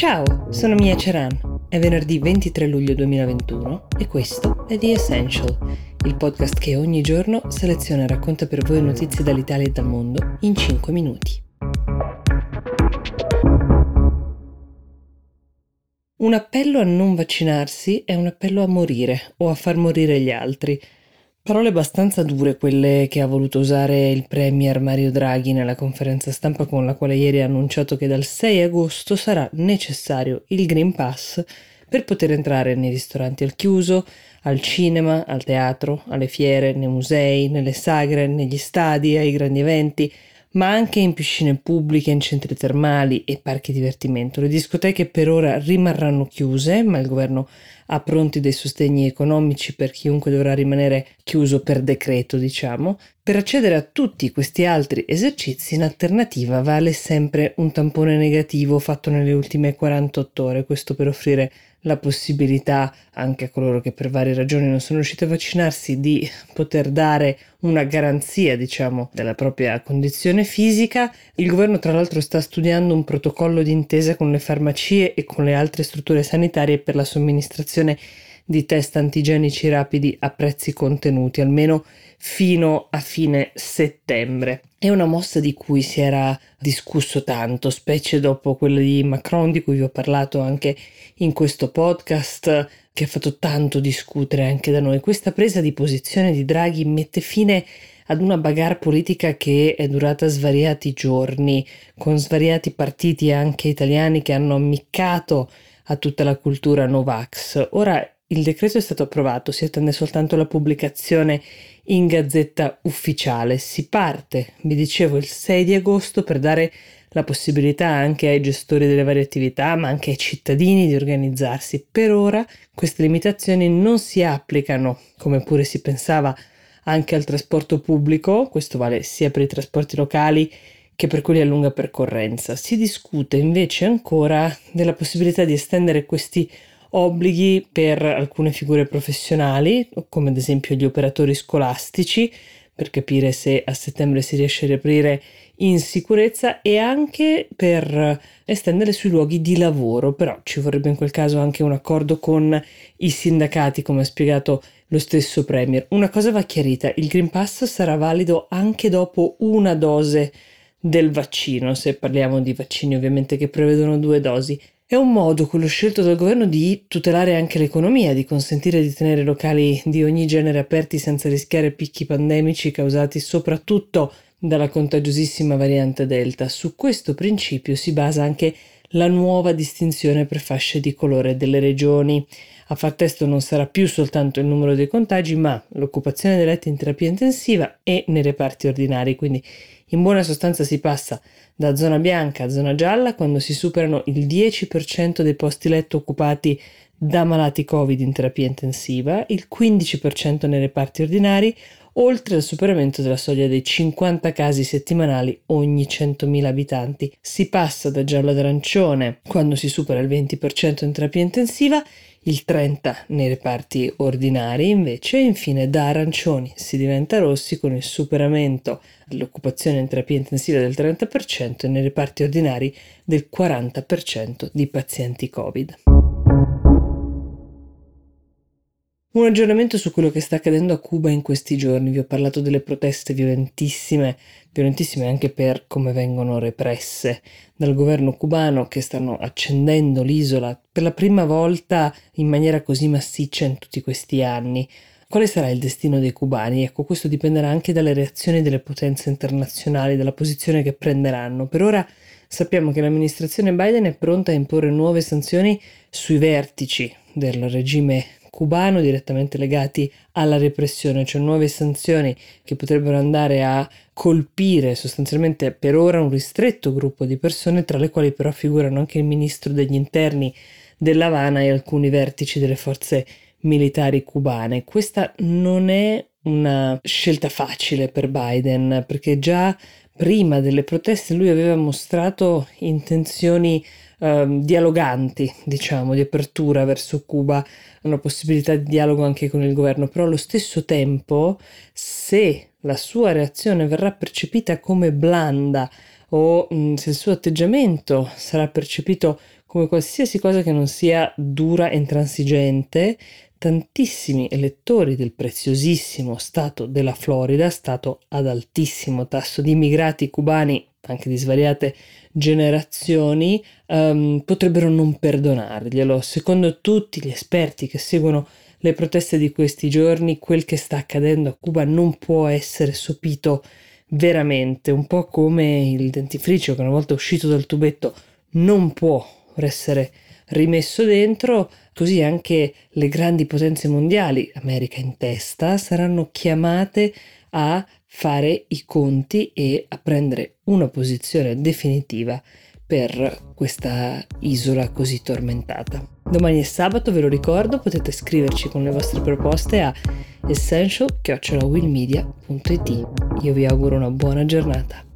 Ciao, sono Mia Ceran. È venerdì 23 luglio 2021 e questo è The Essential, il podcast che ogni giorno seleziona e racconta per voi notizie dall'Italia e dal mondo in 5 minuti. Un appello a non vaccinarsi è un appello a morire o a far morire gli altri. Parole abbastanza dure quelle che ha voluto usare il Premier Mario Draghi nella conferenza stampa con la quale ieri ha annunciato che dal 6 agosto sarà necessario il Green Pass per poter entrare nei ristoranti al chiuso, al cinema, al teatro, alle fiere, nei musei, nelle sagre, negli stadi, ai grandi eventi, ma anche in piscine pubbliche, in centri termali e parchi divertimento. Le discoteche per ora rimarranno chiuse, ma il governo ha pronti dei sostegni economici per chiunque dovrà rimanere chiuso per decreto, diciamo. Per accedere a tutti questi altri esercizi, in alternativa vale sempre un tampone negativo fatto nelle ultime 48 ore, questo per offrire la possibilità anche a coloro che per varie ragioni non sono riusciti a vaccinarsi di poter dare una garanzia, diciamo, della propria condizione fisica. Il governo tra l'altro sta studiando un protocollo d'intesa con le farmacie e con le altre strutture sanitarie per la somministrazione di test antigenici rapidi a prezzi contenuti, almeno fino a fine settembre. È una mossa di cui si era discusso tanto, specie dopo quella di Macron di cui vi ho parlato anche in questo podcast, che ha fatto tanto discutere anche da noi. Questa presa di posizione di Draghi mette fine ad una bagarre politica che è durata svariati giorni, con svariati partiti anche italiani che hanno ammiccato a tutta la cultura Novax. Ora il decreto è stato approvato, si attende soltanto la pubblicazione in gazzetta ufficiale. Si parte, vi dicevo, il 6 di agosto per dare la possibilità anche ai gestori delle varie attività, ma anche ai cittadini di organizzarsi. Per ora queste limitazioni non si applicano, come pure si pensava, anche al trasporto pubblico, questo vale sia per i trasporti locali che per quelli a lunga percorrenza. Si discute invece ancora della possibilità di estendere questi obblighi per alcune figure professionali, come ad esempio gli operatori scolastici, per capire se a settembre si riesce a riaprire in sicurezza e anche per estendere sui luoghi di lavoro, però ci vorrebbe in quel caso anche un accordo con i sindacati, come ha spiegato lo stesso Premier. Una cosa va chiarita, il Green Pass sarà valido anche dopo una dose del vaccino, se parliamo di vaccini ovviamente che prevedono due dosi. È un modo, quello scelto dal governo, di tutelare anche l'economia, di consentire di tenere locali di ogni genere aperti senza rischiare picchi pandemici causati soprattutto dalla contagiosissima variante Delta. Su questo principio si basa anche la nuova distinzione per fasce di colore delle regioni. A far testo non sarà più soltanto il numero dei contagi, ma l'occupazione dei letti in terapia intensiva e nei reparti ordinari, quindi in buona sostanza si passa da zona bianca a zona gialla quando si superano il 10% dei posti letto occupati da malati Covid in terapia intensiva, il 15% nei reparti ordinari, oltre al superamento della soglia dei 50 casi settimanali ogni 100.000 abitanti. Si passa da giallo ad arancione quando si supera il 20% in terapia intensiva il 30 nei reparti ordinari invece e infine da arancioni si diventa rossi con il superamento dell'occupazione in terapia intensiva del 30% e nei reparti ordinari del 40% di pazienti Covid. Un aggiornamento su quello che sta accadendo a Cuba in questi giorni. Vi ho parlato delle proteste violentissime, violentissime anche per come vengono represse dal governo cubano che stanno accendendo l'isola per la prima volta in maniera così massiccia in tutti questi anni. Quale sarà il destino dei cubani? Ecco, questo dipenderà anche dalle reazioni delle potenze internazionali, dalla posizione che prenderanno. Per ora sappiamo che l'amministrazione Biden è pronta a imporre nuove sanzioni sui vertici del regime cubano direttamente legati alla repressione, cioè nuove sanzioni che potrebbero andare a colpire sostanzialmente per ora un ristretto gruppo di persone, tra le quali però figurano anche il ministro degli interni dell'Havana e alcuni vertici delle forze militari cubane. Questa non è una scelta facile per Biden perché già prima delle proteste lui aveva mostrato intenzioni eh, dialoganti, diciamo, di apertura verso Cuba, una possibilità di dialogo anche con il governo, però allo stesso tempo se la sua reazione verrà percepita come blanda o mh, se il suo atteggiamento sarà percepito come qualsiasi cosa che non sia dura e intransigente, tantissimi elettori del preziosissimo stato della Florida, stato ad altissimo tasso di immigrati cubani, anche di svariate generazioni, um, potrebbero non perdonarglielo. Secondo tutti gli esperti che seguono le proteste di questi giorni, quel che sta accadendo a Cuba non può essere sopito veramente, un po' come il dentifricio che una volta uscito dal tubetto non può essere rimesso dentro, così anche le grandi potenze mondiali, America in testa, saranno chiamate a fare i conti e a prendere una posizione definitiva per questa isola così tormentata. Domani è sabato, ve lo ricordo, potete scriverci con le vostre proposte a essential.willmedia.it. Io vi auguro una buona giornata.